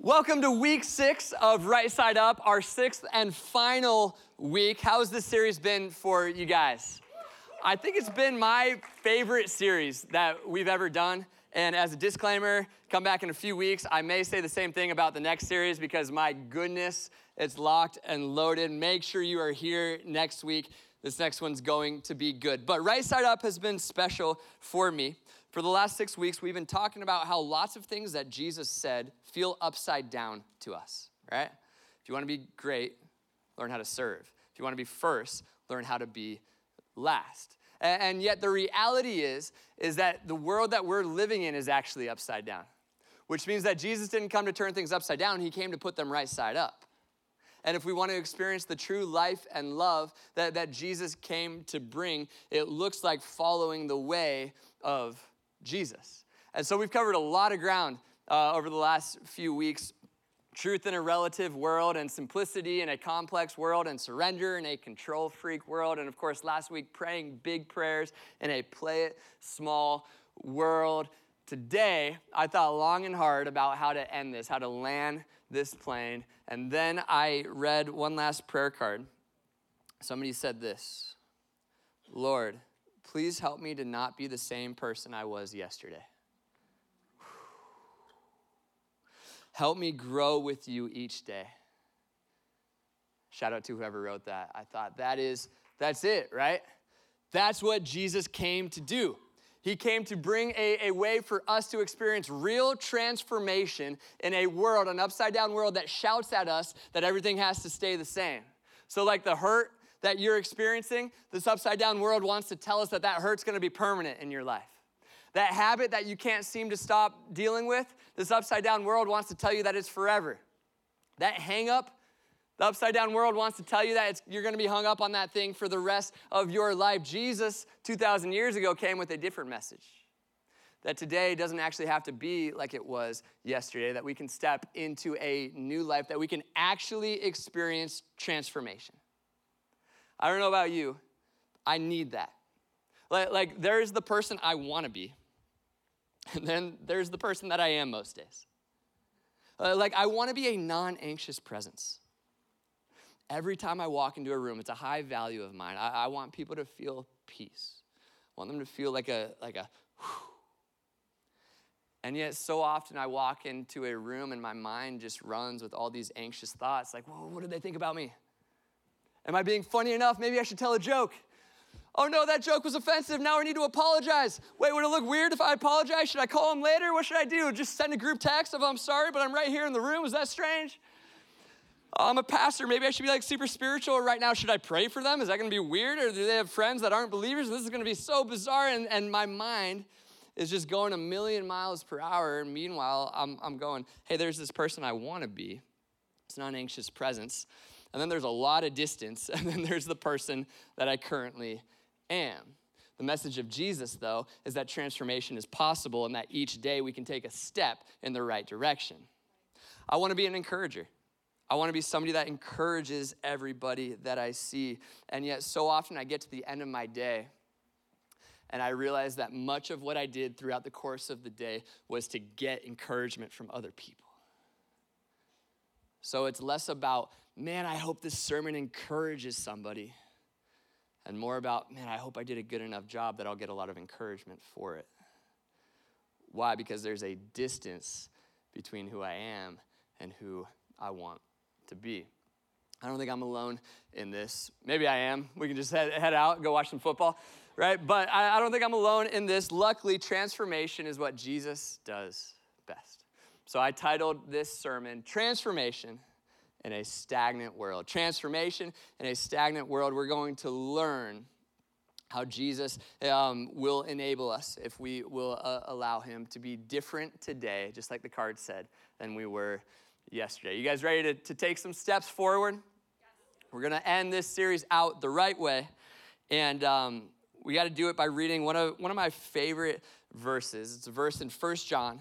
Welcome to week six of Right Side Up, our sixth and final week. How has this series been for you guys? I think it's been my favorite series that we've ever done. And as a disclaimer, come back in a few weeks. I may say the same thing about the next series because my goodness, it's locked and loaded. Make sure you are here next week. This next one's going to be good. But Right Side Up has been special for me. For the last six weeks, we've been talking about how lots of things that Jesus said feel upside down to us, right? If you want to be great, learn how to serve. If you want to be first, learn how to be last. And yet the reality is is that the world that we're living in is actually upside down. Which means that Jesus didn't come to turn things upside down, he came to put them right side up. And if we want to experience the true life and love that, that Jesus came to bring, it looks like following the way of Jesus. And so we've covered a lot of ground uh, over the last few weeks truth in a relative world, and simplicity in a complex world, and surrender in a control freak world. And of course, last week, praying big prayers in a play it small world. Today, I thought long and hard about how to end this, how to land this plane. And then I read one last prayer card. Somebody said this Lord, please help me to not be the same person I was yesterday. Help me grow with you each day. Shout out to whoever wrote that. I thought that is, that's it, right? That's what Jesus came to do. He came to bring a, a way for us to experience real transformation in a world, an upside down world that shouts at us that everything has to stay the same. So, like the hurt that you're experiencing, this upside down world wants to tell us that that hurt's gonna be permanent in your life. That habit that you can't seem to stop dealing with, this upside down world wants to tell you that it's forever. That hang up, the upside down world wants to tell you that you're going to be hung up on that thing for the rest of your life. Jesus, 2,000 years ago, came with a different message that today doesn't actually have to be like it was yesterday, that we can step into a new life, that we can actually experience transformation. I don't know about you, I need that. Like, like there's the person I want to be, and then there's the person that I am most days. Uh, like, I want to be a non anxious presence. Every time I walk into a room, it's a high value of mine. I, I, want people to feel peace. I want them to feel like a, like a, whew. And yet, so often I walk into a room and my mind just runs with all these anxious thoughts like, whoa, what do they think about me? Am I being funny enough? Maybe I should tell a joke. Oh no, that joke was offensive. Now I need to apologize. Wait, would it look weird if I apologize? Should I call him later? What should I do? Just send a group text of I'm sorry, but I'm right here in the room. Is that strange? Oh, I'm a pastor. Maybe I should be like super spiritual right now. Should I pray for them? Is that going to be weird? Or do they have friends that aren't believers? This is going to be so bizarre. And, and my mind is just going a million miles per hour. Meanwhile, I'm, I'm going, hey, there's this person I want to be. It's not an anxious presence. And then there's a lot of distance. And then there's the person that I currently am. The message of Jesus, though, is that transformation is possible and that each day we can take a step in the right direction. I want to be an encourager. I want to be somebody that encourages everybody that I see. And yet, so often I get to the end of my day and I realize that much of what I did throughout the course of the day was to get encouragement from other people. So it's less about, man, I hope this sermon encourages somebody and more about, man, I hope I did a good enough job that I'll get a lot of encouragement for it. Why? Because there's a distance between who I am and who I want to be. I don't think I'm alone in this. Maybe I am. We can just head, head out, go watch some football, right? But I, I don't think I'm alone in this. Luckily, transformation is what Jesus does best. So I titled this sermon, Transformation in a stagnant world. Transformation in a stagnant world, we're going to learn how Jesus um, will enable us if we will uh, allow him to be different today, just like the card said, than we were yesterday. You guys ready to, to take some steps forward? Yes. We're going to end this series out the right way. And um, we got to do it by reading one of, one of my favorite verses. It's a verse in First John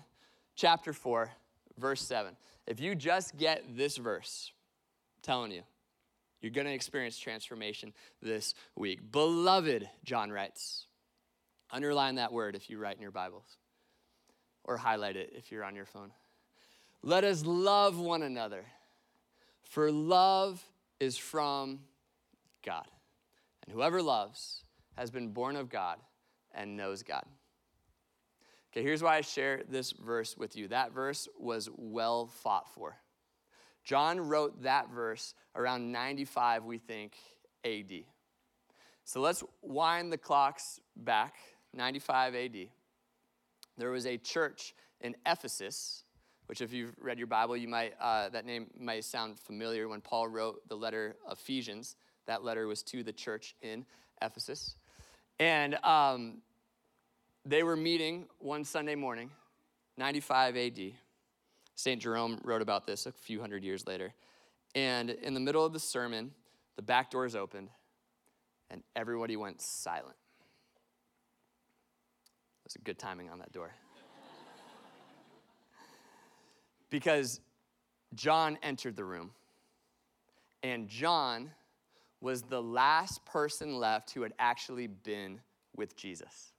chapter 4, verse 7. If you just get this verse, I'm telling you, you're going to experience transformation this week. Beloved, John writes. Underline that word if you write in your Bibles, or highlight it if you're on your phone. let us love one another, for love is from God. And whoever loves has been born of God and knows God. Okay, here's why I share this verse with you. That verse was well fought for. John wrote that verse around 95, we think, AD. So let's wind the clocks back, 95 AD. There was a church in Ephesus, which, if you've read your Bible, you might uh, that name might sound familiar. When Paul wrote the letter Ephesians, that letter was to the church in Ephesus, and um, they were meeting one Sunday morning, 95 AD. St. Jerome wrote about this a few hundred years later. And in the middle of the sermon, the back doors opened and everybody went silent. Was a good timing on that door. because John entered the room, and John was the last person left who had actually been with Jesus.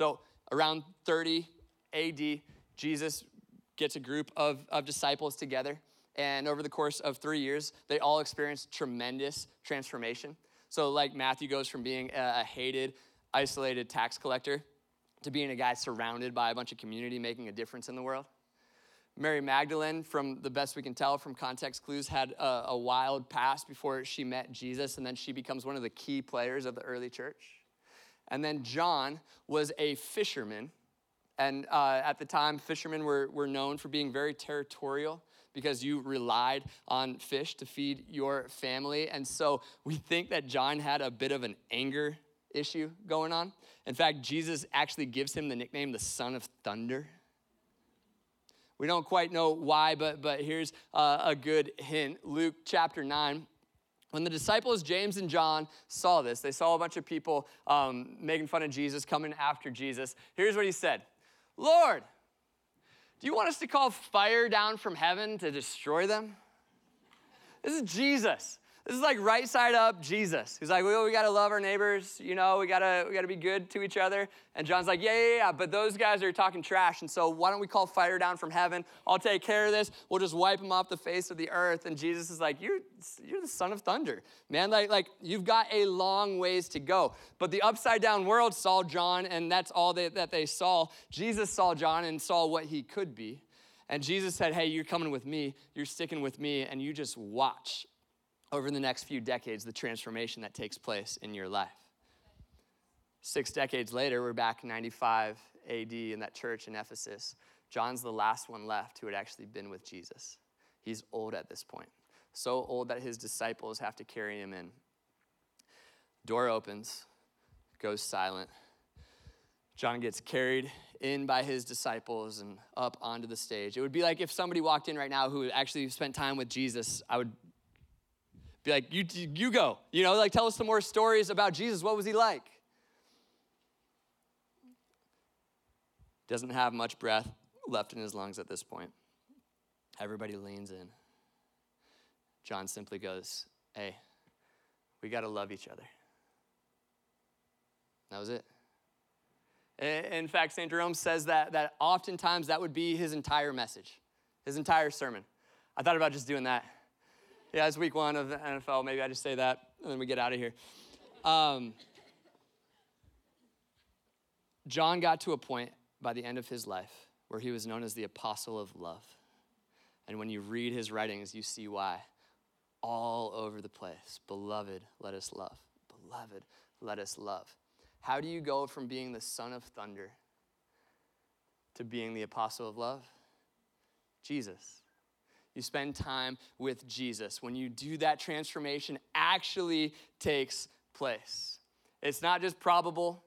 So, around 30 AD, Jesus gets a group of, of disciples together, and over the course of three years, they all experienced tremendous transformation. So, like Matthew goes from being a hated, isolated tax collector to being a guy surrounded by a bunch of community making a difference in the world. Mary Magdalene, from the best we can tell from context clues, had a, a, wild past before she met Jesus, and then she becomes one of the key players of the early church. And then John was a fisherman. And uh, at the time, fishermen were, were known for being very territorial because you relied on fish to feed your family. And so we think that John had a bit of an anger issue going on. In fact, Jesus actually gives him the nickname the Son of Thunder. We don't quite know why, but, but here's uh, a good hint. Luke chapter 9. When the disciples, James and John, saw this, they saw a bunch of people um, making fun of Jesus, coming after Jesus. Here's what he said Lord, do you want us to call fire down from heaven to destroy them? This is Jesus. This is like right side up Jesus. He's like, well, we gotta love our neighbors, you know, we gotta we gotta be good to each other. And John's like, yeah, yeah, yeah, but those guys are talking trash. And so why don't we call fire down from heaven? I'll take care of this. We'll just wipe them off the face of the earth. And Jesus is like, you're you're the son of thunder, man. Like like you've got a long ways to go. But the upside down world saw John, and that's all they, that they saw. Jesus saw John and saw what he could be. And Jesus said, Hey, you're coming with me, you're sticking with me, and you just watch over the next few decades the transformation that takes place in your life. Six decades later, we're back in 95 AD in that church in Ephesus. John's the last one left who had actually been with Jesus. He's old at this point, so old that his disciples have to carry him in. Door opens, goes silent. John gets carried in by his disciples and up onto the stage. It would be like if somebody walked in right now who actually spent time with Jesus. I would be like, you, you go. You know, like tell us some more stories about Jesus. What was he like? Doesn't have much breath left in his lungs at this point. Everybody leans in. John simply goes, Hey, we got to love each other. That was it. In fact, St. Jerome says that, that oftentimes that would be his entire message, his entire sermon. I thought about just doing that. Yeah, it's week one of the NFL. Maybe I just say that and then we get out of here. Um, John got to a point by the end of his life where he was known as the apostle of love. And when you read his writings, you see why. All over the place. Beloved, let us love. Beloved, let us love. How do you go from being the son of thunder to being the apostle of love? Jesus. You spend time with Jesus. When you do that, transformation actually takes place. It's not just probable,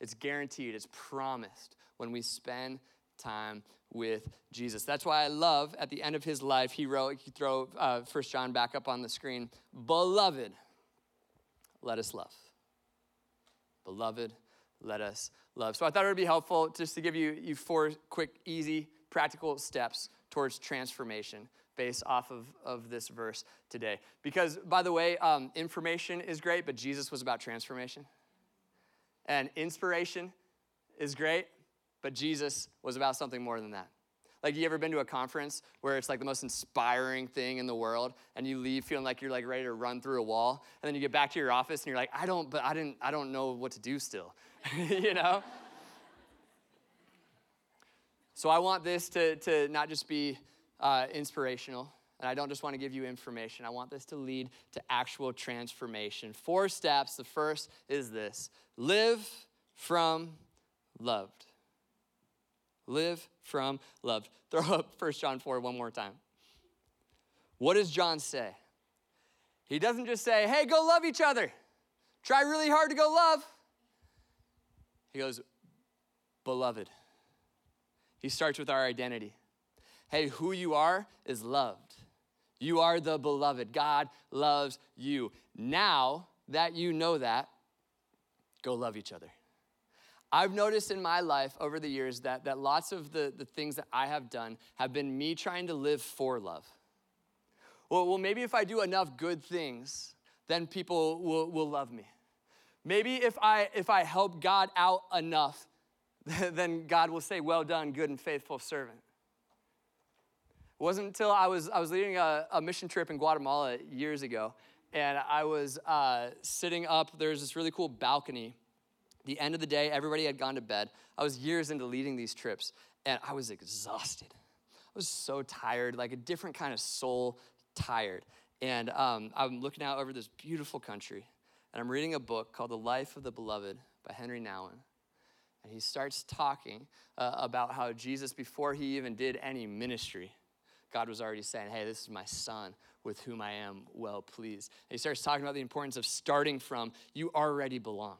it's guaranteed, it's promised when we spend time with Jesus. That's why I love at the end of his life, he wrote, he throw uh, 1 John back up on the screen, Beloved, let us love. Beloved, let us love. So I thought it would be helpful just to give you, you four quick, easy, practical steps towards transformation based off of, of this verse today. Because, by the way, um, information is great, but Jesus was about transformation. And inspiration is great, but Jesus was about something more than that. Like, you ever been to a conference where it's like the most inspiring thing in the world, and you leave feeling like you're like ready to run through a wall, and then you get back to your office and you're like, I don't, but I didn't, I don't know what to do still, you know? so I want this to, to not just be uh, inspirational, and I don't just want to give you information. I want this to lead to actual transformation. Four steps. The first is this live from loved. Live from loved. Throw up 1 John 4 one more time. What does John say? He doesn't just say, hey, go love each other. Try really hard to go love. He goes, beloved. He starts with our identity. Hey, who you are is loved. You are the beloved. God loves you. Now that you know that, go love each other. I've noticed in my life over the years that, that lots of the, the things that I have done have been me trying to live for love. Well, well maybe if I do enough good things, then people will, will love me. Maybe if I, if I help God out enough, then God will say, Well done, good and faithful servant. It wasn't until I was, I was leading a, a mission trip in Guatemala years ago, and I was uh, sitting up, there's this really cool balcony the end of the day, everybody had gone to bed. I was years into leading these trips, and I was exhausted. I was so tired, like a different kind of soul tired. And um, I'm looking out over this beautiful country, and I'm reading a book called The Life of the Beloved by Henri Nouwen. And he starts talking uh, about how Jesus, before he even did any ministry, God was already saying, Hey, this is my son with whom I am well pleased. And he starts talking about the importance of starting from, you already belong.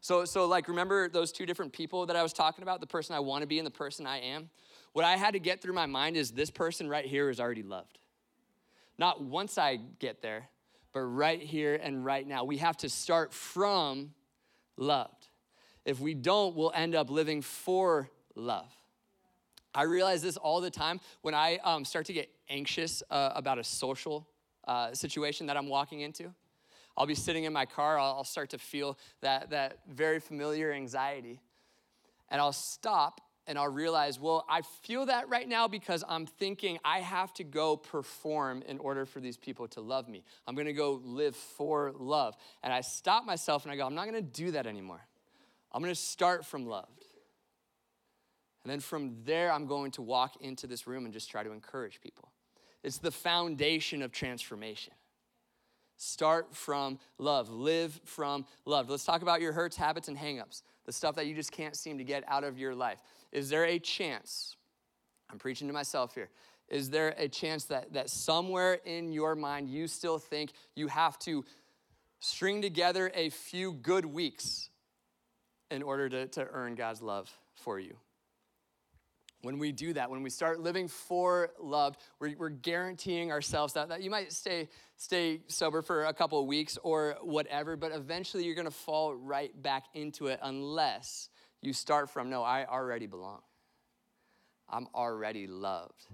So, so like, remember those two different people that I was talking about, the person I want to be and the person I am? What I had to get through my mind is this person right here is already loved. Not once I get there, but right here and right now. We have to start from loved. If we don't, we'll end up living for love. I realize this all the time when I um, start to get anxious uh, about a social uh, situation that I'm walking into. I'll be sitting in my car, I'll start to feel that, that very familiar anxiety. And I'll stop and I'll realize, well, I feel that right now because I'm thinking I have to go perform in order for these people to love me. I'm gonna go live for love. And I stop myself and I go, I'm not gonna do that anymore. I'm gonna start from loved. And then from there, I'm going to walk into this room and just try to encourage people. It's the foundation of transformation. Start from love. Live from love. Let's talk about your hurts, habits, and hangups, the stuff that you just can't seem to get out of your life. Is there a chance? I'm preaching to myself here. Is there a chance that, that somewhere in your mind you still think you have to string together a few good weeks in order to, to earn God's love for you? When we do that, when we start living for love, we're, we're guaranteeing ourselves that, that you might stay, stay sober for a couple of weeks or whatever, but eventually you're gonna fall right back into it unless you start from, no, I already belong. I'm already loved.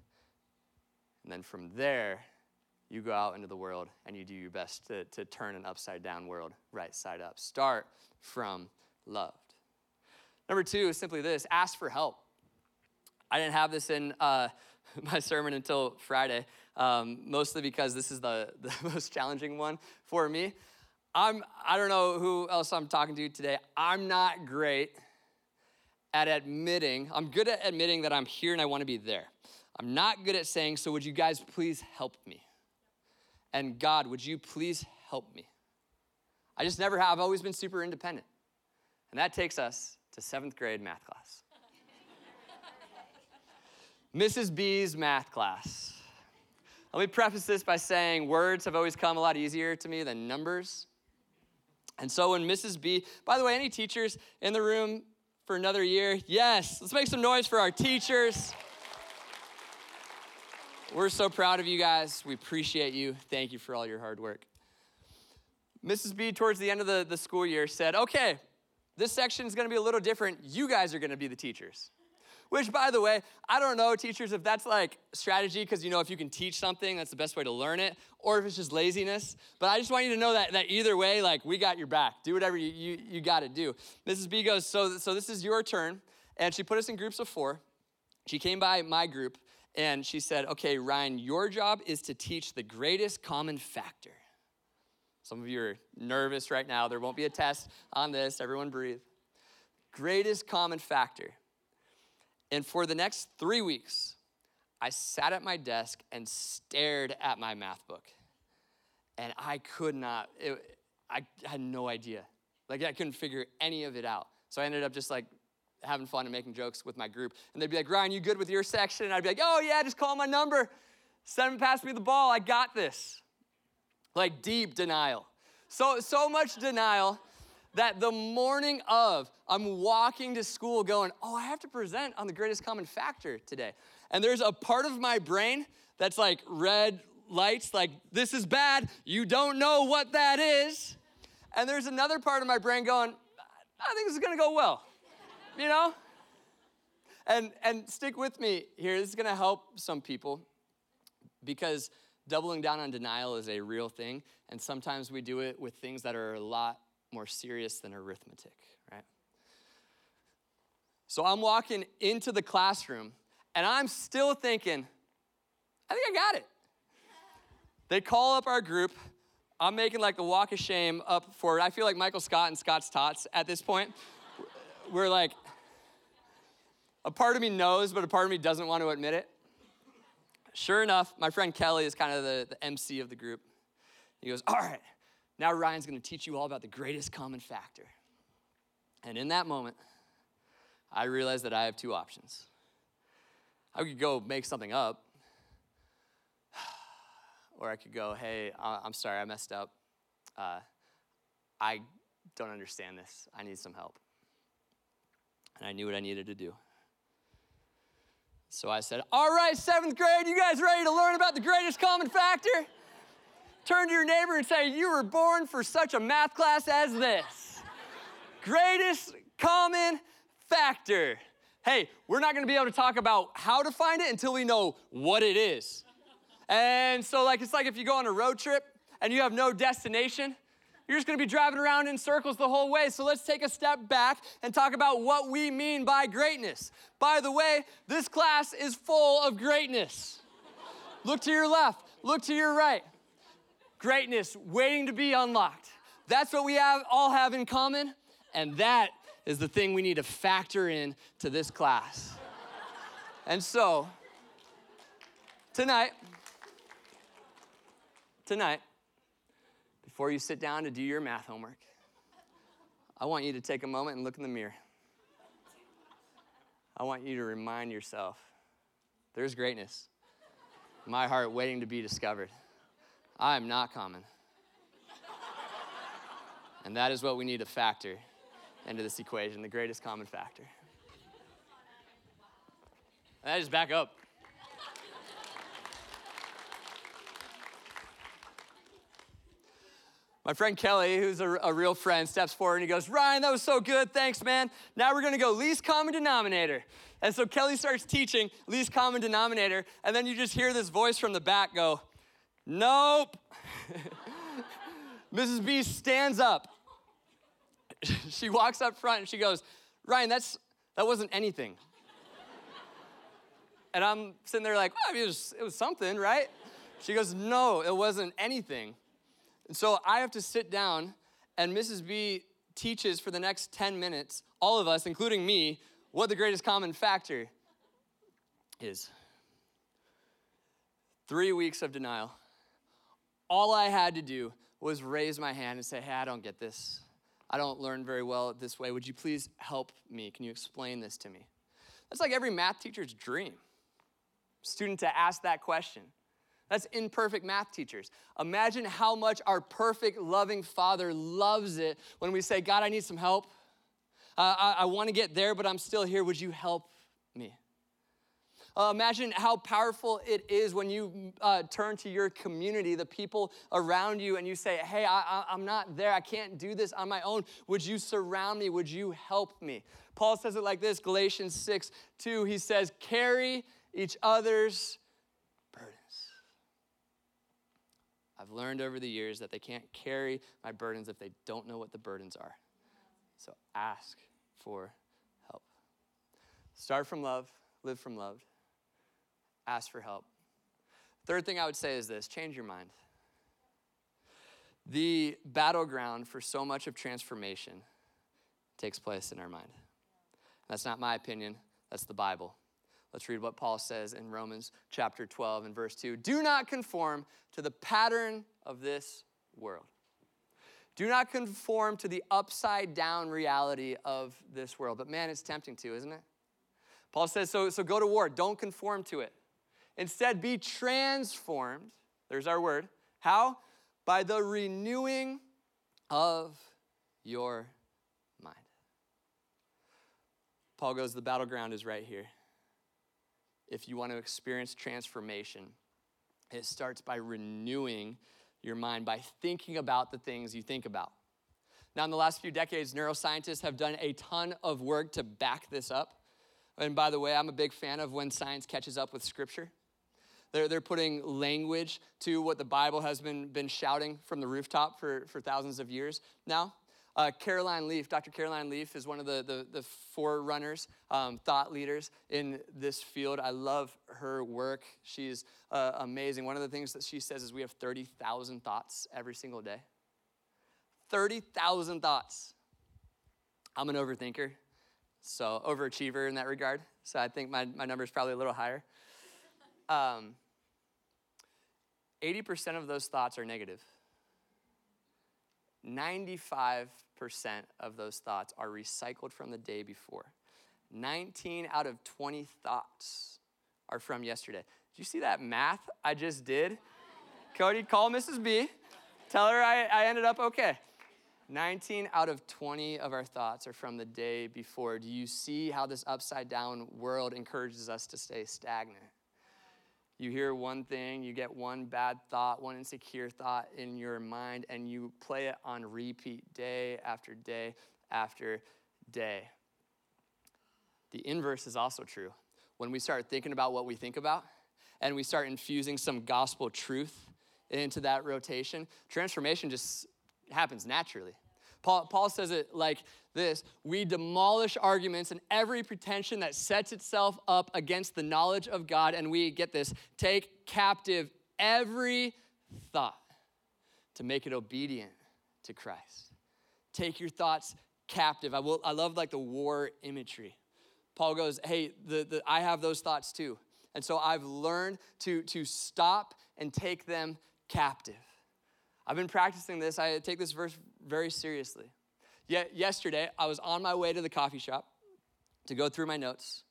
And then from there, you go out into the world and you do your best to, to turn an upside down world right side up. Start from loved. Number two is simply this ask for help. I didn't have this in uh, my sermon until Friday, um, mostly because this is the, the most challenging one for me. I'm, I don't know who else I'm talking to today. I'm not great at admitting, I'm good at admitting that I'm here and I want to be there. I'm not good at saying, so would you guys please help me? And God, would you please help me? I just never have. I've always been super independent. And that takes us to seventh grade math class. Mrs. B's math class. Let me preface this by saying words have always come a lot easier to me than numbers. And so when Mrs. B, by the way, any teachers in the room for another year? Yes, let's make some noise for our teachers. We're so proud of you guys. We appreciate you. Thank you for all your hard work. Mrs. B, towards the end of the, the school year, said, Okay, this section is going to be a little different. You guys are going to be the teachers. Which, by the way, I don't know, teachers, if that's like strategy, because you know, if you can teach something, that's the best way to learn it, or if it's just laziness. But I just want you to know that, that either way, like, we got your back. Do whatever you, you, you got to do. Mrs. B goes, so, so this is your turn. And she put us in groups of four. she came by my group and she said, Okay, Ryan, your job is to teach the greatest common factor. Some of you are nervous right now. There won't be a test on this. Everyone breathe. Greatest common factor. And for the next three weeks, I sat at my desk and stared at my math book. And I could not, it, I had no idea. Like, I couldn't figure any of it out. So I ended up just like having fun and making jokes with my group. And they'd be like, Ryan, you good with your section? And I'd be like, oh, yeah, just call my number. Send them past me the ball. I got this like deep denial. So, so much denial that the morning of, I'm walking to school going, oh, I have to present on the greatest common factor today. And there's a part of my brain that's like red lights, like, this is bad. You don't know what that is. And there's another part of my brain going, I think this is gonna go well, you know? And, and stick with me here, this is gonna help some people because doubling down on denial is a real thing, and sometimes we do it with things that are a lot more serious than arithmetic, right? So I'm walking into the classroom, and I'm still thinking, I think I got it. They call up our group. I'm making like the walk of shame up for, it. I feel like Michael Scott and Scott's Tots at this point. We're like, a part of me knows, but a part of me doesn't want to admit it. Sure enough, my friend Kelly is kind of the, the MC of the group. He goes, All right, now Ryan's gonna teach you all about the greatest common factor. And in that moment, I realized that I have two options. I could go make something up, or I could go, Hey, I'm sorry, I messed up. Uh, I don't understand this. I need some help. And I knew what I needed to do. So I said, All right, seventh grade, you guys ready to learn about the greatest common factor? Turn to your neighbor and say, You were born for such a math class as this. greatest common factor. Hey, we're not gonna be able to talk about how to find it until we know what it is. And so, like, it's like if you go on a road trip and you have no destination, you're just gonna be driving around in circles the whole way. So let's take a step back and talk about what we mean by greatness. By the way, this class is full of greatness. look to your left, look to your right. Greatness waiting to be unlocked. That's what we have all have in common, and that is the thing we need to factor in to this class. and so, tonight, tonight, before you sit down to do your math homework, I want you to take a moment and look in the mirror. I want you to remind yourself there's greatness. In my heart waiting to be discovered. I am not common. And that is what we need to factor into this equation the greatest common factor. I just back up. My friend Kelly, who's a, a, real friend, steps forward and he goes, Ryan, that was so good. Thanks, man. Now we're going to go least common denominator. And so Kelly starts teaching least common denominator. And then you just hear this voice from the back go, Nope. Mrs. B stands up. she walks up front and she goes, Ryan, that's, that wasn't anything. and I'm sitting there like, well, it, was, it was something, right? She goes, No, it wasn't anything. And so I have to sit down, and Mrs. B teaches for the next 10 minutes, all of us, including me, what the greatest common factor is. Three weeks of denial. All I had to do was raise my hand and say, Hey, I don't get this. I don't learn very well this way. Would you please help me? Can you explain this to me? That's like every math teacher's dream. Student to ask that question. That's imperfect math teachers. Imagine how much our perfect, loving Father loves it when we say, God, I need some help. Uh, I, I want to get there, but I'm still here. Would you help? Uh, imagine how powerful it is when you uh, turn to your community, the people around you, and you say, Hey, I, I'm not there. I can't do this on my own. Would you surround me? Would you help me? Paul says it like this Galatians 6 2. He says, Carry each other's burdens. I've learned over the years that they can't carry my burdens if they don't know what the burdens are. So ask for help. Start from love, live from love, ask for help. Third thing I would say is this change your mind. The battleground for so much of transformation takes place in our mind. That's not my opinion, that's the Bible. Let's read what Paul says in Romans chapter 12 and verse 2. Do not conform to the pattern of this world. Do not conform to the upside down reality of this world. But man, it's tempting to, isn't it? Paul says, so, so go to war. Don't conform to it. Instead, be transformed. There's our word. How? By the renewing of your mind. Paul goes, the battleground is right here. If you want to experience transformation, it starts by renewing your mind by thinking about the things you think about. Now, in the last few decades, neuroscientists have done a ton of work to back this up. And by the way, I'm a big fan of when science catches up with scripture. They're, they're putting language to what the Bible has been, been shouting from the rooftop for, for thousands of years now. Uh, Caroline Leaf, Dr. Caroline Leaf is one of the, the, the forerunners, um, thought leaders in this field. I love her work. She's uh, amazing. One of the things that she says is we have 30,000 thoughts every single day. 30,000 thoughts. I'm an overthinker, so overachiever in that regard. So I think my, my number is probably a little higher. Um, 80% of those thoughts are negative. 95% of those thoughts are recycled from the day before. 19 out of 20 thoughts are from yesterday. Did you see that math I just did? Cody, call Mrs. B. Tell her I, I ended up okay. 19 out of 20 of our thoughts are from the day before. Do you see how this upside down world encourages us to stay stagnant? You hear one thing, you get one bad thought, one insecure thought in your mind, and you play it on repeat day after day after day. The inverse is also true. When we start thinking about what we think about and we start infusing some gospel truth into that rotation, transformation just happens naturally. Paul, Paul says it like this We demolish arguments and every pretension that sets itself up against the knowledge of God, and we get this take captive every thought to make it obedient to Christ. Take your thoughts captive. I, will, I love like the war imagery. Paul goes, Hey, the, the, I have those thoughts too. And so I've learned to, to stop and take them captive. I've been practicing this. I take this verse very seriously. Yet yesterday, I was on my way to the coffee shop to go through my notes,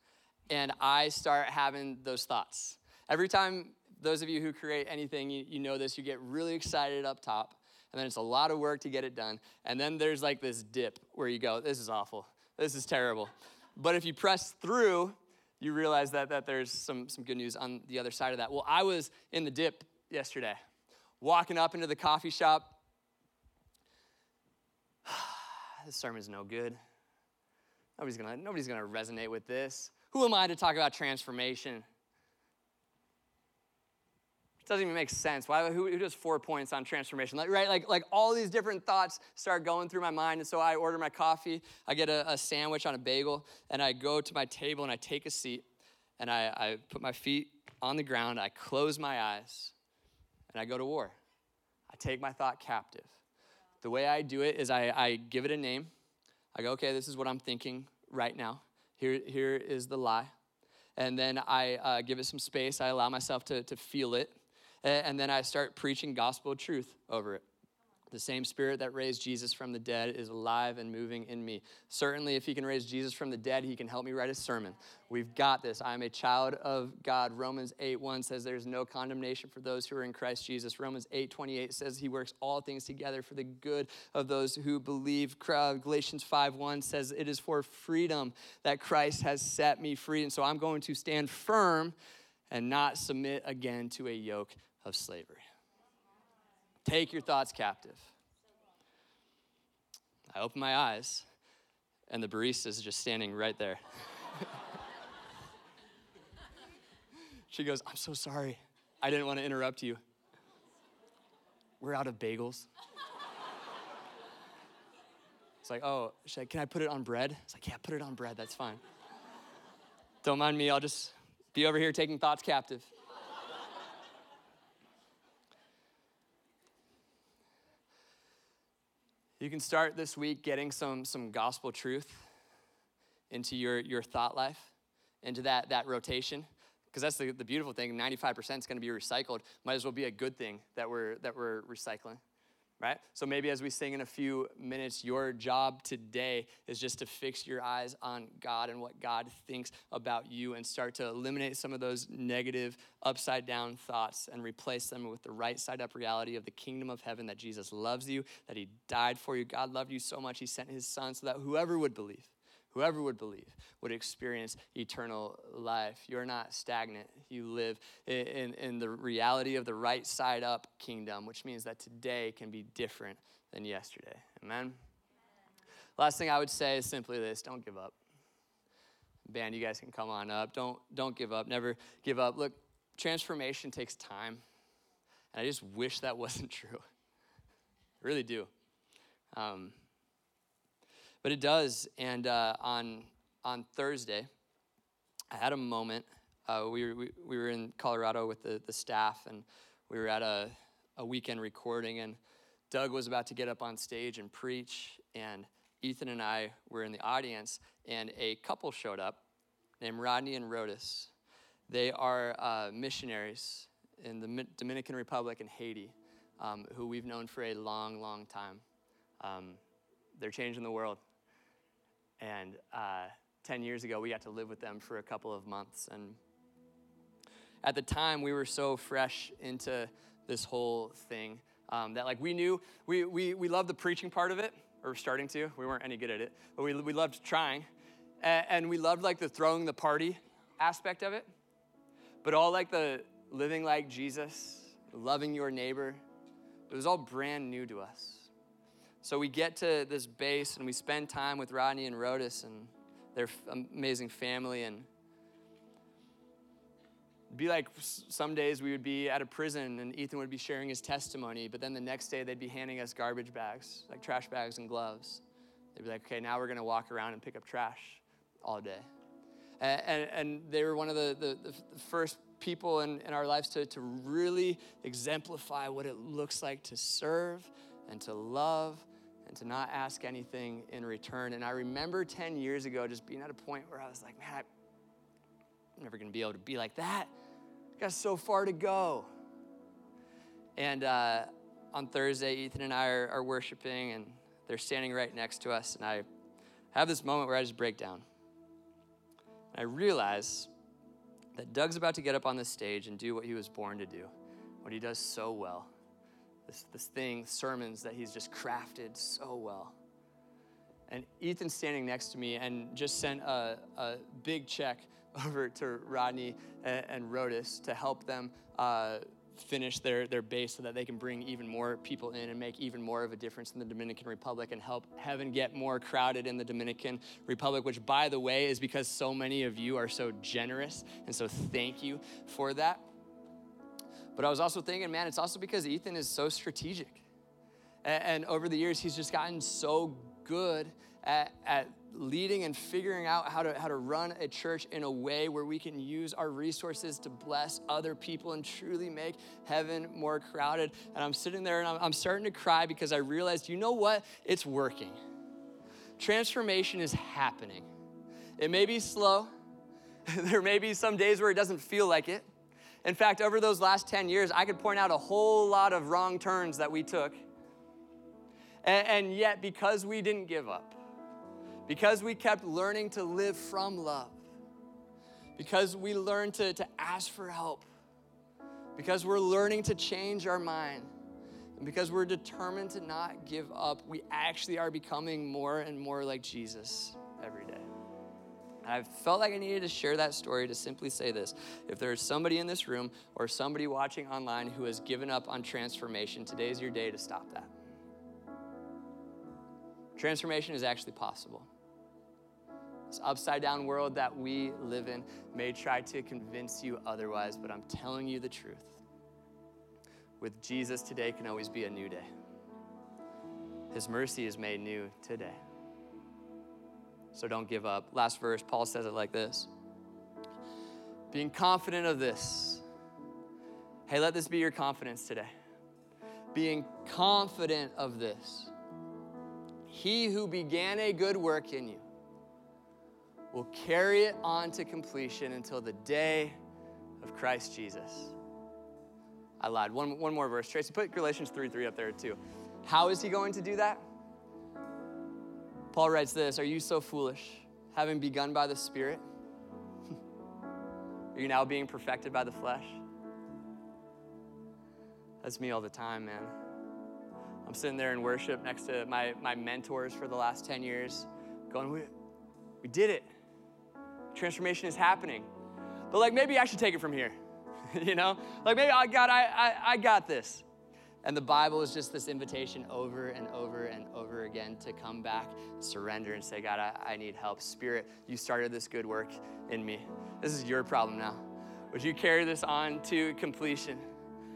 and I start having those thoughts. Every time, those of you who create anything, you, you know this, you get really excited up top, and then it's a lot of work to get it done. And then there's like this dip where you go, this is awful, this is terrible. But if you press through, you realize that, that there's some, some good news on the other side of that. Well, I was in the dip yesterday, walking up into the coffee shop, this sermon's no good. Nobody's gonna, nobody's gonna resonate with this. Who am I to talk about transformation? It doesn't even make sense. Why, who, who does four points on transformation? Like, right? Like, like all these different thoughts start going through my mind. And so I order my coffee, I get a, a sandwich on a bagel, and I go to my table and I take a seat and I, I put my feet on the ground, I close my eyes, and I go to war. I take my thought captive. The way I do it is I, I give it a name. I go, okay, this is what I'm thinking right now. Here, here is the lie. And then I uh, give it some space. I allow myself to, to feel it. And then I start preaching gospel truth over it. The same spirit that raised Jesus from the dead is alive and moving in me. Certainly, if he can raise Jesus from the dead, he can help me write a sermon. We've got this. I am a child of God. Romans 8 1 says there's no condemnation for those who are in Christ Jesus. Romans 8 28 says he works all things together for the good of those who believe. Galatians 5 1 says it is for freedom that Christ has set me free. And so I'm going to stand firm and not submit again to a yoke of slavery. Take your thoughts captive. I open my eyes, and the barista is just standing right there. she goes, I'm so sorry. I didn't want to interrupt you. We're out of bagels. It's like, oh, can I put it on bread? It's like, yeah, put it on bread. That's fine. Don't mind me, I'll just be over here taking thoughts captive. You can start this week getting some, some gospel truth into your, your thought life, into that, that rotation. Because that's the, the beautiful thing 95% is going to be recycled. Might as well be a good thing that we're, that we're recycling right? So maybe as we sing in a few minutes, your job today is just to fix your eyes on God and what God thinks about you and start to eliminate some of those negative, upside down thoughts and replace them with the right side up reality of the kingdom of heaven that Jesus loves you, that He died for you. God loved you so much, He sent His Son so that whoever would believe, whoever would believe would experience eternal life. You're not stagnant. You live in, in, the reality of the right side up kingdom, which means that today can be different than yesterday. Amen? Last thing I would say is simply this don't give up. Band, you guys can come on up. Don't, don't give up. Never give up. Look, transformation takes time. And I just wish that wasn't true. I really do. Um, but it does. And uh, on, on Thursday, I had a moment. Uh, we, were, we, we, were in Colorado with the, the staff, and we were at a, a weekend recording, and Doug was about to get up on stage and preach, and Ethan and I were in the audience, and a couple showed up named Rodney and Rhodus. They are uh, missionaries in the Dominican Republic and Haiti, um, who we've known for a long, long time. Um, they're changing the world. And uh, 10 years ago, we got to live with them for a couple of months. And at the time, we were so fresh into this whole thing um, that, like, we knew we, we, we loved the preaching part of it, or starting to. We weren't any good at it, but we, we loved trying. And, and we loved, like, the throwing the party aspect of it. But all, like, the living like Jesus, loving your neighbor, it was all brand new to us. So we get to this base and we spend time with Rodney and Rhodus and their amazing family. And be like some days we would be at a prison and Ethan would be sharing his testimony, but then the next day they'd be handing us garbage bags, like trash bags and gloves. They'd be like, okay, now we're going to walk around and pick up trash all day. And, and, and they were one of the, the, the first people in, in our lives to, to really exemplify what it looks like to serve and to love and to not ask anything in return. And I remember 10 years ago just being at a point where I was like, man, I'm never to be able to be like that. I got so far to go. And uh, on Thursday, Ethan and I are, are worshiping, and they're standing right next to us. And I have this moment where I just break down. And I realize that Doug's about to get up on the stage and do what he was born to do, what he does so well this, this thing, sermons that he's just crafted so well. And Ethan's standing next to me and just sent a, a big check over to Rodney and, and Rhodus to help them uh, finish their, their base so that they can bring even more people in and make even more of a difference in the Dominican Republic and help heaven get more crowded in the Dominican Republic, which, by the way, is because so many of you are so generous. And so, thank you for that. But I was also thinking, man, it's also because Ethan is so strategic. And, and over the years, he's just gotten so good at, at leading and figuring out how to, how to run a church in a way where we can use our resources to bless other people and truly make heaven more crowded. And I'm sitting there and I'm, I'm starting to cry because I realized, you know what? It's working. Transformation is happening. It may be slow, there may be some days where it doesn't feel like it. In fact, over those last 10 years, I could point out a whole lot of wrong turns that we took. And, and yet, because we didn't give up, because we kept learning to live from love, because we learned to, to ask for help, because we're learning to change our mind, and because we're determined to not give up, we actually are becoming more and more like Jesus every day. I felt like I needed to share that story to simply say this. If there's somebody in this room or somebody watching online who has given up on transformation, today's your day to stop that. Transformation is actually possible. This upside down world that we live in may try to convince you otherwise, but I'm telling you the truth. With Jesus, today can always be a new day. His mercy is made new today so don't give up. Last verse, Paul says it like this Being confident of this. Hey, let this be your confidence today. Being confident of this. He who began a good work in you will carry it on to completion until the day of Christ Jesus. I lied. One, one more verse. Tracy, put Galatians 3 3 up there too. How is he going to do that? Paul writes this Are you so foolish, having begun by the Spirit? Are you now being perfected by the flesh? That's me all the time, man. I'm sitting there in worship next to my, my mentors for the last 10 years, going, we, we did it. Transformation is happening. But like maybe I should take it from here. you know? Like maybe oh, I got I, I I got this. And the Bible is just this invitation over and over and again to come back, surrender, and say, God, I, I need help. Spirit, you started this good work in me. This is your problem now. Would you carry this on to completion?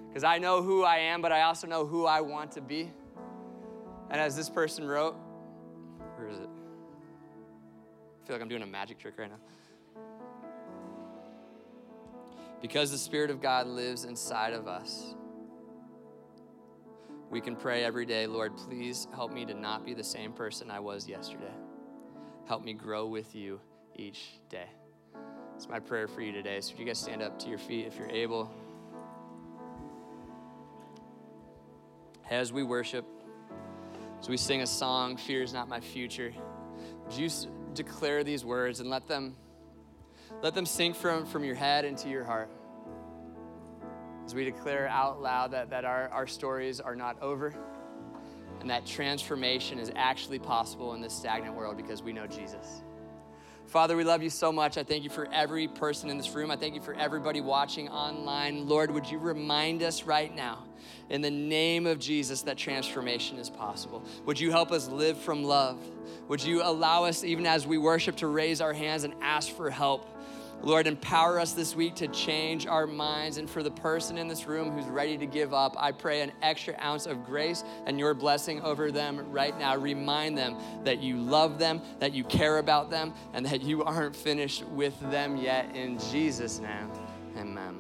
Because I know who I am, but I also know who I want to be. And as this person wrote, where is it? I feel like I'm doing a magic trick right now. Because the Spirit of God lives inside of us, we can pray every day, Lord, please help me to not be the same person I was yesterday. Help me grow with you each day. It's my prayer for you today. So, if you guys stand up to your feet if you're able. As we worship, as we sing a song, Fear is Not My Future, would you declare these words and let them, let them sink from, from your head into your heart? As we declare out loud that, that our, our stories are not over and that transformation is actually possible in this stagnant world because we know Jesus. Father, we love you so much. I thank you for every person in this room. I thank you for everybody watching online. Lord, would you remind us right now, in the name of Jesus, that transformation is possible? Would you help us live from love? Would you allow us, even as we worship, to raise our hands and ask for help? Lord, empower us this week to change our minds. And for the person in this room who's ready to give up, I pray an extra ounce of grace and your blessing over them right now. Remind them that you love them, that you care about them, and that you aren't finished with them yet. In Jesus' name, amen.